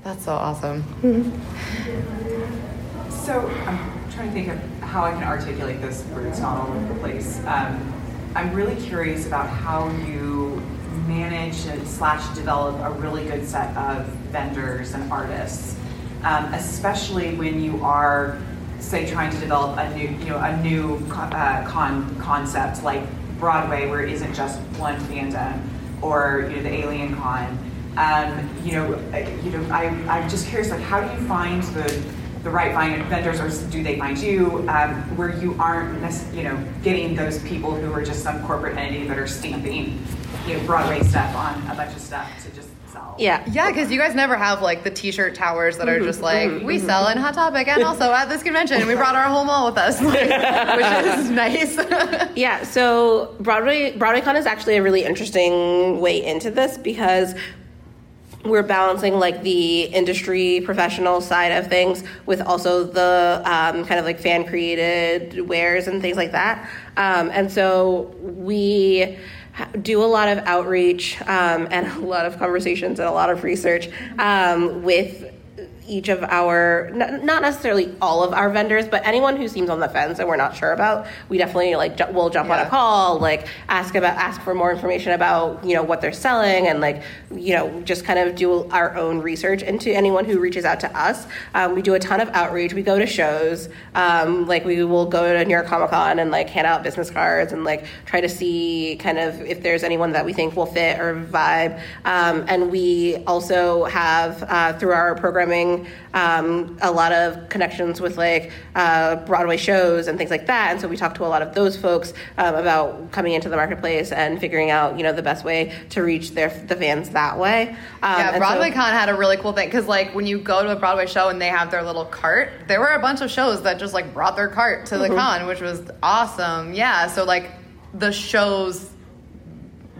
That's so awesome. So I'm trying to think of how I can articulate this where it's not all over the place. Um, I'm really curious about how you manage and slash develop a really good set of vendors and artists, um, especially when you are, say, trying to develop a new, you know, a new co- uh, con concept like Broadway, where it isn't just one fandom, or you know, the Alien Con. Um, you know, uh, you know, I, I'm just curious, like, how do you find the the right vendors, or do they find you, um, where you aren't, you know, getting those people who are just some corporate entity that are stamping, you know, Broadway stuff on a bunch of stuff. Yeah. Yeah, because you guys never have like the T-shirt towers that are just like we sell in Hot Topic and also at this convention, and we brought our whole mall with us, like, which is nice. Yeah, so Broadway BroadwayCon is actually a really interesting way into this because we're balancing like the industry professional side of things with also the um, kind of like fan created wares and things like that. Um, and so we ha- do a lot of outreach um, and a lot of conversations and a lot of research um, with each of our n- not necessarily all of our vendors but anyone who seems on the fence and we're not sure about we definitely like ju- will jump on a call like ask about ask for more information about you know what they're selling and like you know just kind of do our own research into anyone who reaches out to us. Um, we do a ton of outreach. We go to shows. Um, like we will go to new york comic con and like hand out business cards and like try to see kind of if there's anyone that we think will fit or vibe. Um, and we also have uh, through our programming um, a lot of connections with like uh, Broadway shows and things like that. And so we talked to a lot of those folks um, about coming into the marketplace and figuring out you know the best way to reach their the fans that way. Um, Yeah, Broadway so- Con had a really cool thing because, like, when you go to a Broadway show and they have their little cart, there were a bunch of shows that just like brought their cart to Mm-hmm. the con, which was awesome. Yeah, so like the shows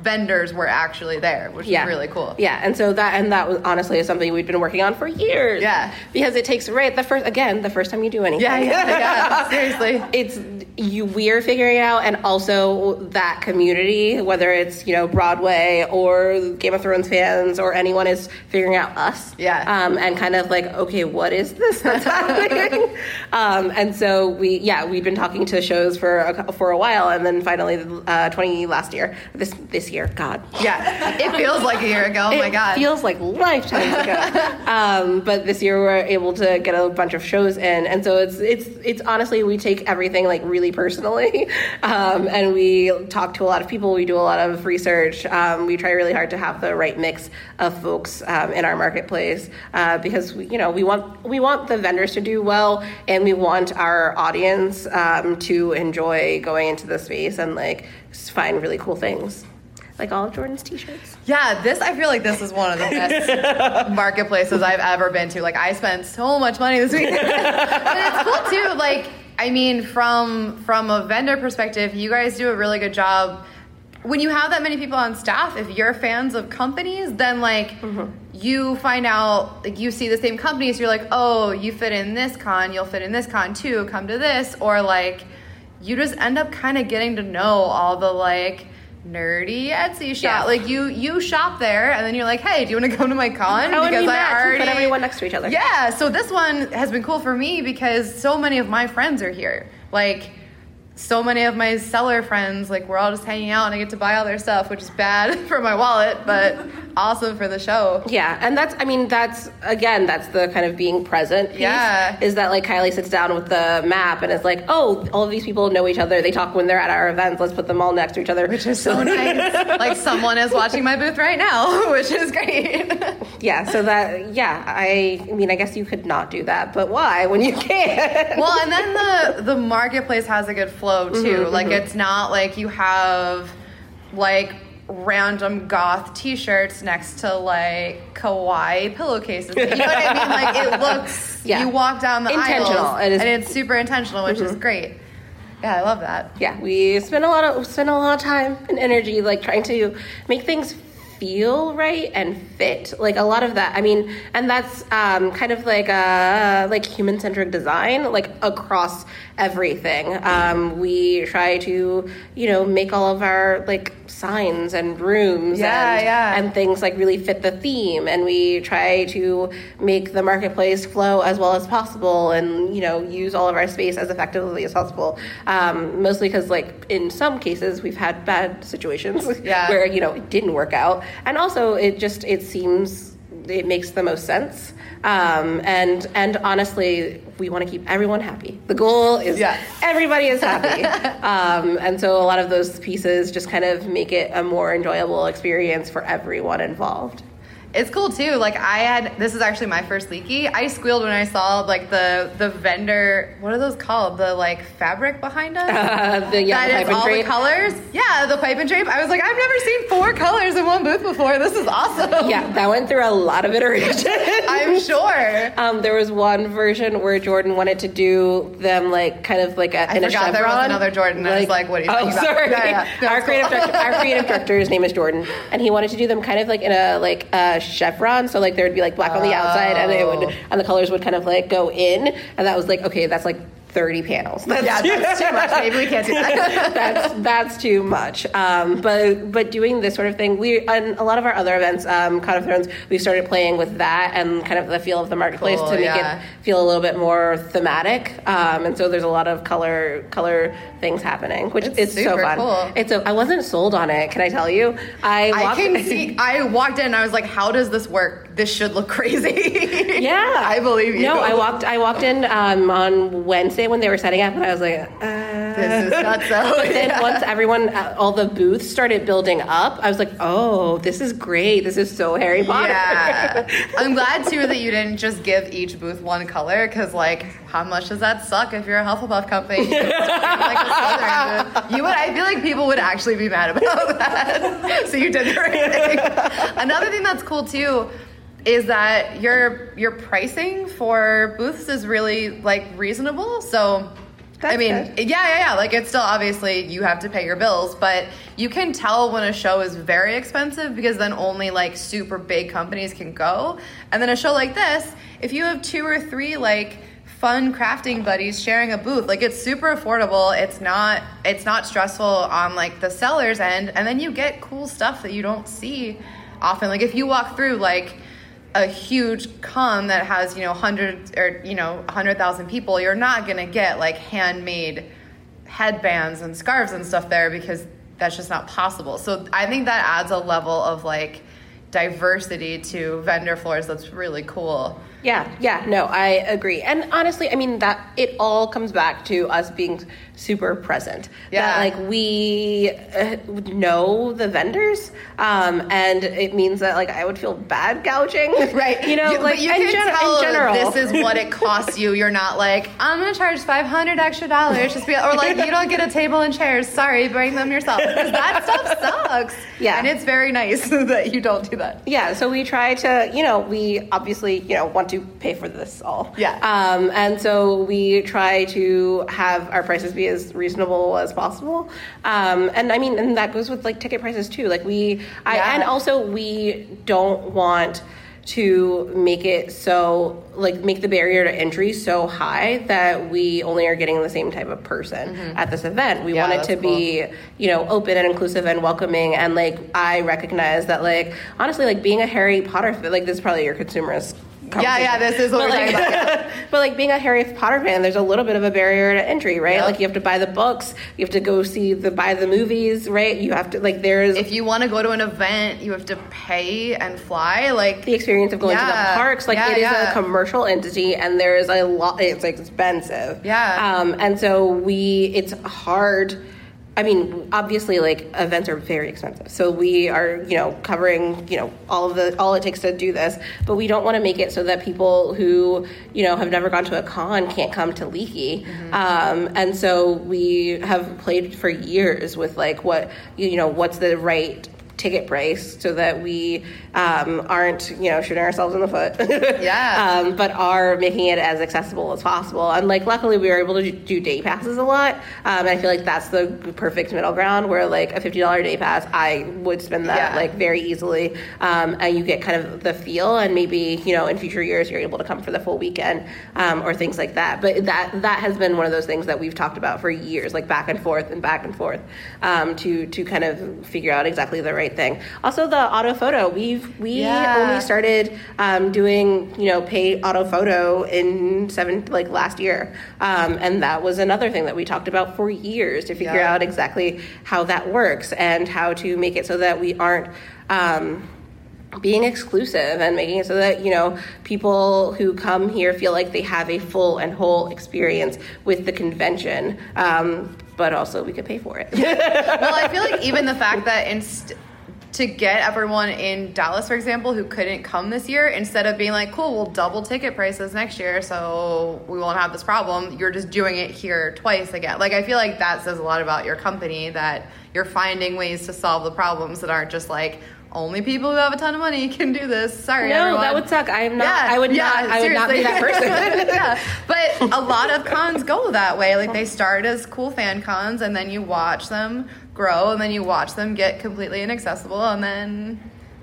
vendors were actually there, which yeah. is really cool. Yeah, and so that and that was honestly is something we'd been working on for years. Yeah. because it takes right the first again the first time you do anything. Yeah, yeah, yeah. Seriously. it's you we are figuring it out and also that community whether it's you know broadway or game of thrones fans or anyone is figuring out us Yeah. um, and kind of like okay what is this that's happening um, and so we yeah we've been talking to shows for a, for a while and then finally uh, 20 last year this this year god Yeah, it feels like a year ago. Oh my God. it feels like lifetimes ago. um, but this year we're able to get a bunch of shows in, and so it's it's it's honestly we take everything like really personally, um, and we talk to a lot of people. We do a lot of research. Um, we try really hard to have the right mix of folks um, in our marketplace uh, because we, you know we want we want the vendors to do well, and we want our audience um, to enjoy going into the space and like find really cool things. Like all of Jordan's t-shirts. Yeah, this I feel like this is one of the best marketplaces I've ever been to. Like I spent so much money this week. but it's cool too. Like I mean from from a vendor perspective, you guys do a really good job. When you have that many people on staff, if you're fans of companies, then like mm-hmm. you find out like you see the same companies, you're like, "Oh, you fit in this con, you'll fit in this con too. Come to this." Or like you just end up kind of getting to know all the like nerdy Etsy shop. Yeah. Like you you shop there and then you're like, hey, do you want to come to my con? How we match? We put everyone next to each other. Yeah, so this one has been cool for me because so many of my friends are here. Like so many of my seller friends, like we're all just hanging out and I get to buy all their stuff, which is bad for my wallet, but awesome for the show. Yeah, and that's I mean that's again that's the kind of being present piece. Yeah. Is that like Kylie sits down with the map and it's like, oh, all of these people know each other. They talk when they're at our events. Let's put them all next to each other. Which is So nice. like someone is watching my booth right now, which is great. yeah. So that yeah, I, I mean I guess you could not do that, but why when you can? well, and then the the marketplace has a good flow too. Mm-hmm, mm-hmm. like it's not like you have like random goth t-shirts next to like kawaii pillowcases. You know what I mean? Like it looks Yeah. you walk down the Intentional. aisles It is- and it's super intentional, which is mm-hmm. great. Yeah, I love that. yeah, we spend a lot of spend a lot of time and energy like trying to make things feel right and fit. Like a lot of that. I mean, and that's um, kind of like a like human centric design, like across everything. Um, we try to you know make all of our like signs and rooms Yeah, and, yeah. and things like really fit the theme and we try to make the marketplace flow as well as possible and you know use all of our space as effectively as possible um, mostly because like in some cases we've had bad situations Yeah. where you know it didn't work out and also it just it seems it makes the most sense. Um, and and honestly we want to keep everyone happy. The goal is Yeah. everybody is happy. Um, and so a lot of those pieces just kind of make it a more enjoyable experience for everyone involved It's cool too. Like I had this is actually my first leaky. I squealed when I saw like the the vendor. What are those called? The like fabric behind us. uh, the yeah, that the is pipe and all drape. the colors. Yeah, the pipe and drape. I was like, I've never seen four colors in one booth before. This is awesome. yeah that went through a lot of iterations I'm sure. Um, there was one version where Jordan wanted to do them like kind of like a, I in a forgot there was another Jordan. I was like, what are you oh, talking about? sorry. Yeah, yeah. No, our it's creative director, our creative director's name is Jordan, and he wanted to do them kind of like in a like a a chevron. So like there would be like black on the outside, and it would Oh. and the colors would kind of like go in, and that was like okay, that's like. 30 panels. That's Yeah, that's too much. Maybe we can't do that. that's that's too much. Um, but but doing this sort of thing, we and a lot of our other events, um, Con of Thrones, we started playing with that and kind of the feel of the marketplace Cool, to make yeah. it feel a little bit more thematic. Um, and so there's a lot of color color things happening, which It's is so super fun. cool. It's a, I wasn't sold on it. Can I tell you? I I walked- can see. I walked in. and I was like, "How does this work? This should look crazy." Yeah, I believe you. No, I walked. I walked in um, on Wednesday when they were setting up, and I was like, uh, This is not so. But then Yeah. once everyone, uh, all the booths started building up, I was like, oh, this is great. This is so Harry Potter. Yeah, I'm glad too that you didn't just give each booth one color because, like, how much does that suck if you're a Hufflepuff company? You, like, a You would. I feel like people would actually be mad about that. so you did the right thing. Another thing that's cool too is that your your pricing for booths is really like reasonable. So. I mean, good. yeah, yeah, yeah. Like it's still obviously you have to pay your bills, but you can tell when a show is very expensive because then only like super big companies can go. And then a show like this, if you have two or three like fun crafting buddies sharing a booth, like it's super affordable. It's not it's not stressful on like the seller's end, and then you get cool stuff that you don't see often. Like if you walk through like a huge con that has you know hundreds or you know hundred thousand people, you're not gonna get like handmade headbands and scarves and stuff there because that's just not possible. So I think that adds a level of like diversity to vendor floors that's really cool. Yeah, yeah, no, I agree. And honestly, I mean that it all comes back to us being super present. Yeah. That, like we uh, know the vendors, um, and it means that like I would feel bad gouging, Right. You know, You- like you in, can gen- tell in general, this is what it costs you. You're not like, I'm gonna charge five hundred extra dollars just be or like you don't get a table and chairs. Sorry, bring them yourself. That stuff sucks. Yeah. And it's very nice that you don't do that. Yeah, so we try to, you know, we obviously, you know, want to pay for this all. Yeah. Um, and so we try to have our prices be as reasonable as possible. Um, and I mean, and that goes with like ticket prices too. Like we, I, Yeah. and also we don't want to make it so like make the barrier to entry so high that we only are getting the same type of person at this event. We Mm-hmm. Yeah, want it to be you know open and inclusive and welcoming and like i recognize that like honestly like being a harry potter like this is probably your consumerist Yeah, yeah, this is what but we're like, talking about. but like being a harry potter fan there's a little bit of a barrier to entry right Yep. like you have to buy the books you have to go see the buy the movies right you have to like there's If you want to go to an event, you have to pay and fly. Like the experience of going to the parks like Yeah, it is yeah. a commercial entity and there is a lot it's expensive Yeah. um and so we it's hard I mean, obviously, like events are very expensive, so we are, you know, covering, you know, all of the all it takes to do this. But we don't want to make it so that people who, you know, have never gone to a con can't come to Leaky. Um, and so we have played for years with like what, you know, what's the right ticket price so that we um, aren't, you know, shooting ourselves in the foot. Yeah. um, but are making it as accessible as possible. And like, luckily, we were able to do day passes a lot. Um, and I feel like that's the perfect middle ground where like a fifty dollar day pass, I would spend that Yeah. like very easily. Um, and you get kind of the feel, and maybe you know in future years you're able to come for the full weekend um, or things like that. But that that has been one of those things that we've talked about for years, like back and forth and back and forth, um, to to kind of figure out exactly the right thing. Also, the auto photo, we've we Yeah. only started um, doing you know pay auto photo in seven like last year, um, and that was another thing that we talked about for years to figure Yeah. out exactly how that works and how to make it so that we aren't. Um, being exclusive and making it so that you know people who come here feel like they have a full and whole experience with the convention um, but also we could pay for it well, I feel like even the fact that inst- to get everyone in Dallas, for example, who couldn't come this year, instead of being like, cool, we'll double ticket prices next year so we won't have this problem, you're just doing it here twice again. Like, I feel like that says a lot about your company that you're finding ways to solve the problems that aren't just like, only people who have a ton of money can do this. Sorry, no everyone. that would suck i'm not Yeah, i would not i would not be that person yeah, but a lot of cons go that way. Like they start as cool fan cons, and then you watch them grow, and then you watch them get completely inaccessible, and then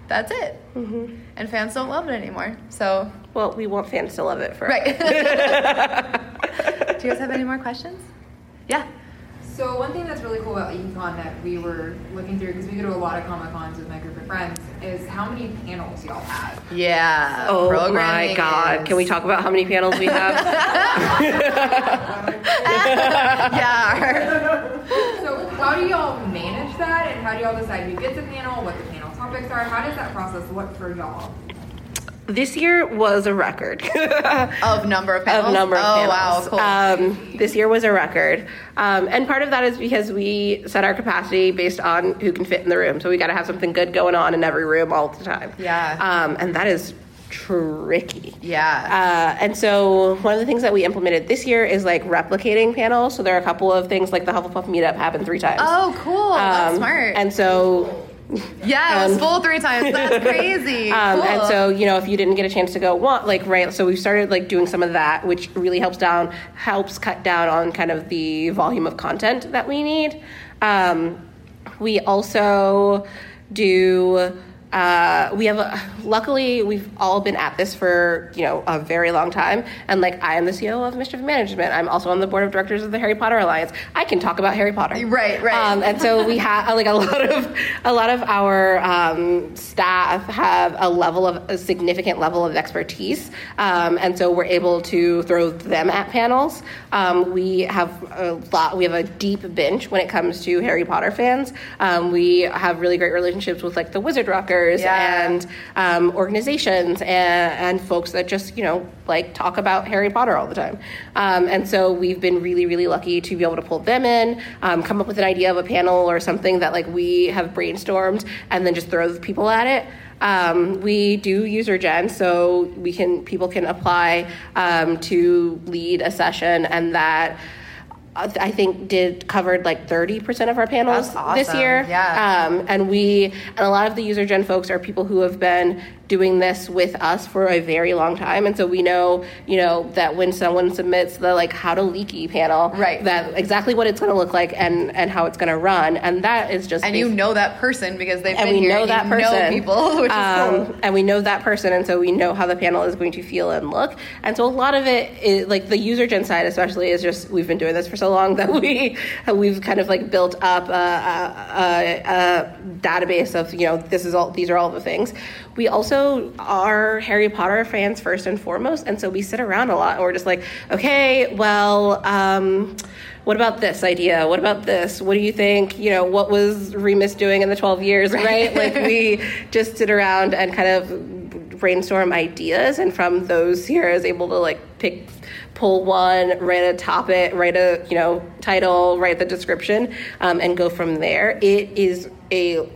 that's it. Mm-hmm. And fans don't love it anymore. So, Well, we want fans to love it for right. Do you guys have any more questions? Yeah. So one thing that's really cool about LeakyCon that we were looking through, because we go to a lot of Comic Cons with my group of friends, is how many panels y'all have. Yeah. Oh my god! is- Can we talk about how many panels we have? Yeah. So how do y'all manage that, and how do y'all decide who gets a panel, what the panel topics are? How does that process look for y'all? this year was a record. of number of panels. of number of oh, panels. wow. Cool. Um, this year was a record, um, and part of that is because we set our capacity based on who can fit in the room. So we got to have something good going on in every room all the time. Yeah. um, and that is tricky. yeah. Uh, and so one of the things that we implemented this year is like replicating panels. So there are a couple of things like the Hufflepuff meetup happened three times. oh, cool. That's Um, smart. And so yeah, it was um, full three times. That's crazy. Um, cool. And so, you know, if you didn't get a chance to go, want like right. So we started like doing some of that, which really helps down, helps cut down on kind of the volume of content that we need. Um, we also do. Uh, we have a, luckily we've all been at this for you know a very long time and like i am the ceo of mischief management i'm also on the board of directors of the harry potter alliance i can talk about harry potter Right, right. um, and so we have like a lot of a lot of our um, staff have a level of a significant level of expertise, um, and so we're able to throw them at panels. Um, we have a lot. We have a deep bench when it comes to Harry Potter fans. Um, we have really great relationships with like the Wizard Yeah. and um, organizations and, and folks that just you know like talk about Harry Potter all the time. Um, and so we've been really really lucky to be able to pull them in, um, come up with an idea of a panel or something that like we have brainstormed, and then just throw people at it. Um, we do user gen, so we can people can apply um, to lead a session, and that. I think did covered like 30% of our panels That's this year. Yeah. Um, and we and a lot of the user gen folks are people who have been doing this with us for a very long time. And so we know you know that when someone submits the like how to leaky panel Right. that exactly what it's going to look like and and how it's going to run. And that is just and you know that person because they've and been we here know that you person know people, which is Um, cool. and we know that person and so we know how the panel is going to feel and look. And so a lot of it is like the user gen side especially is just we've been doing this for so long that we we've kind of like built up a, a, a, a database of you know this is all these are all the things. We also are harry potter fans first and foremost and so we sit around a lot and we're just like okay well um what about this idea? What about this? What do you think? You know, what was Remus doing in the 12 years, right? like we just sit around and kind of brainstorm ideas and from those here is able to like pick pull one, write a topic, write a, you know, title, write the description, um, and go from there. It is a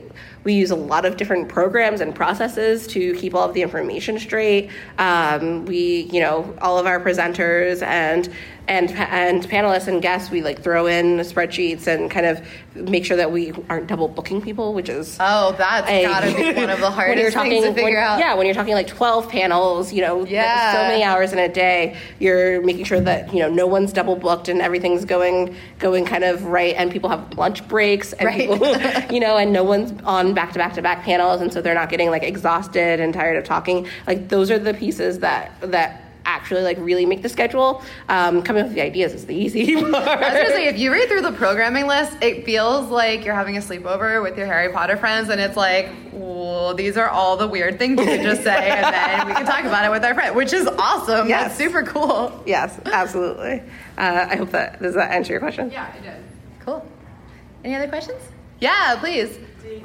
we use a lot of different programs and processes to keep all of the information straight. Um, we, you know, all of our presenters and and and panelists and guests, we like throw in spreadsheets and kind of make sure that we aren't double booking people, which is Oh, that's a- gotta be one of the when hardest you're talking, things to figure when- out. Yeah, when you're talking like 12 panels, you know, Yeah. so many hours in a day, you're making sure that you know no one's double booked and everything's going going kind of right, and people have lunch breaks, and Right. people, you know, and no one's on back to back to back panels, and so they're not getting like exhausted and tired of talking. Like those are the pieces that that actually like really make the schedule. Um, coming up with the ideas is the easy part. I was gonna say, if you read through the programming list, it feels like you're having a sleepover with your Harry Potter friends, and it's like, well, these are all the weird things you can just say, and then we can talk about it with our friend, which is awesome. Yes. That's super cool. yes, absolutely. Uh, I hope that does that answer your question. Yeah, it did. Cool. Any other questions? Yeah, please. Did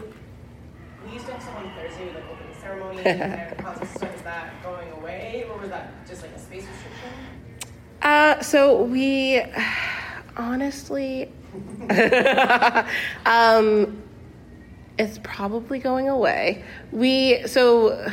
we used to have someone Thursday like opening ceremony and stuff? That going away, or was that just like a space restriction? Uh, so we honestly, um, it's probably going away. We so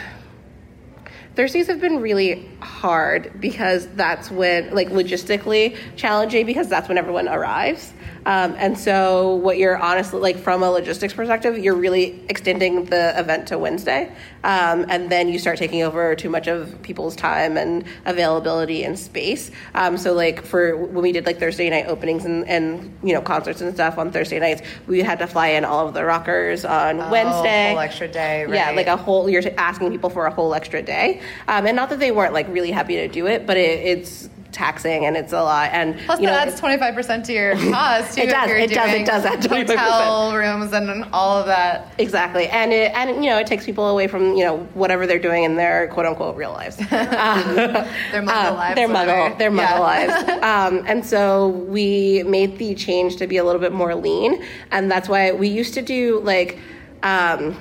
Thursdays have been really hard because that's when, like, logistically challenging because that's when everyone arrives. Um, and so, what you're honestly like from a logistics perspective, you're really extending the event to Wednesday, um, and then you start taking over too much of people's time and availability and space. Um, so, like for when we did like Thursday night openings and, and you know concerts and stuff on Thursday nights, we had to fly in all of the rockers on Wednesday. Oh, whole extra day, Yeah, like a whole. You're asking people for a whole extra day, um, and not that they weren't like really happy to do it, but it, it's taxing and it's a lot. And Plus, you know, that adds twenty five percent to your cost too. It does, it does, it does add 25%. Hotel rooms and all of that. Exactly, and it, and you know it takes people away from you know whatever they're doing in their quote unquote real lives. Their muggle Uh, lives. Their muggle, their muggle lives. Um, and so we made the change to be a little bit more lean, and that's why we used to do like. Um,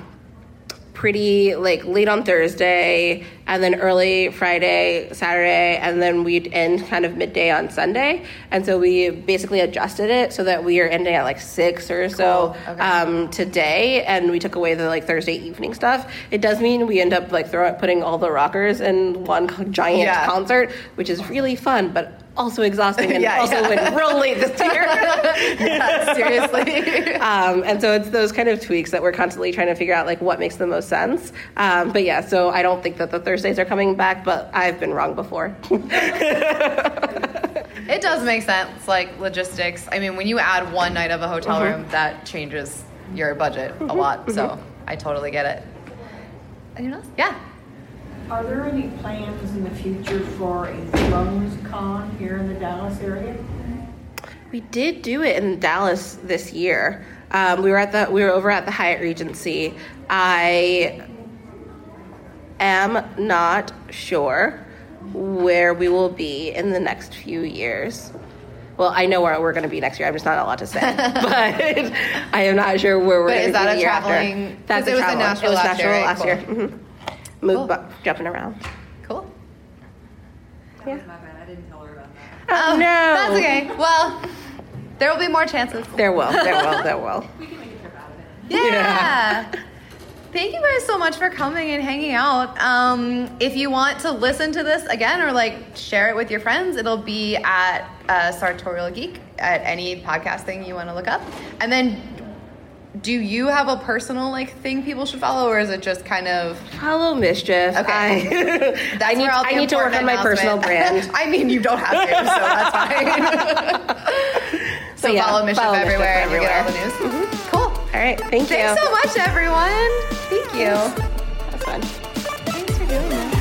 pretty like late on Thursday and then early Friday, Saturday, and then we'd end kind of midday on Sunday. And so we basically adjusted it so that we are ending at like six or so Okay. um, today, and we took away the like Thursday evening stuff. It does mean we end up like throw, putting all the rockers in one giant Yeah. concert, which is really fun, but also exhausting and Yeah, also yeah. went real late this year. Yeah, seriously. um, and so it's those kind of tweaks that we're constantly trying to figure out like what makes the most sense. Um, but yeah, so I don't think that the Thursdays are coming back, but I've been wrong before. It does make sense, like logistics. I mean, when you add one night of a hotel Mm-hmm. room, that changes your budget a lot. So I totally get it. Anyone else? Yeah. Are there any plans in the future for a Thrones Con here in the Dallas area? We did do it in Dallas this year. Um, we were at the we were over at the Hyatt Regency. I am not sure where we will be in the next few years. Well, I know where we're going to be next year. I'm just not allowed to say, but I am not sure where we're But going is to be that a year after. traveling- That's 'cause it a was travel. Nashville it was last year, last year. Cool. Mhm. Move, Cool. bu- jumping around. Cool. That was my bad. I didn't tell her about that. Oh, no, That's okay. Well, there will be more chances. There will, there will, there will. We can make a trip out of it. Yeah. yeah. Thank you guys so much for coming and hanging out. Um, if you want to listen to this again or like share it with your friends, it'll be at uh, Sartorial Geek at any podcast thing you want to look up. And then, do you have a personal like thing people should follow, or is it just kind of? Follow mischief. Okay. I, That's I need, where I need to work on my personal brand. I mean, you don't have to, so that's fine. so But yeah, follow Mischief follow Mischief everywhere, and you get all the everywhere. news. Mm-hmm. Cool. All right, thank you. Thanks so much, everyone. Thank you. That's fun. Thanks for doing this.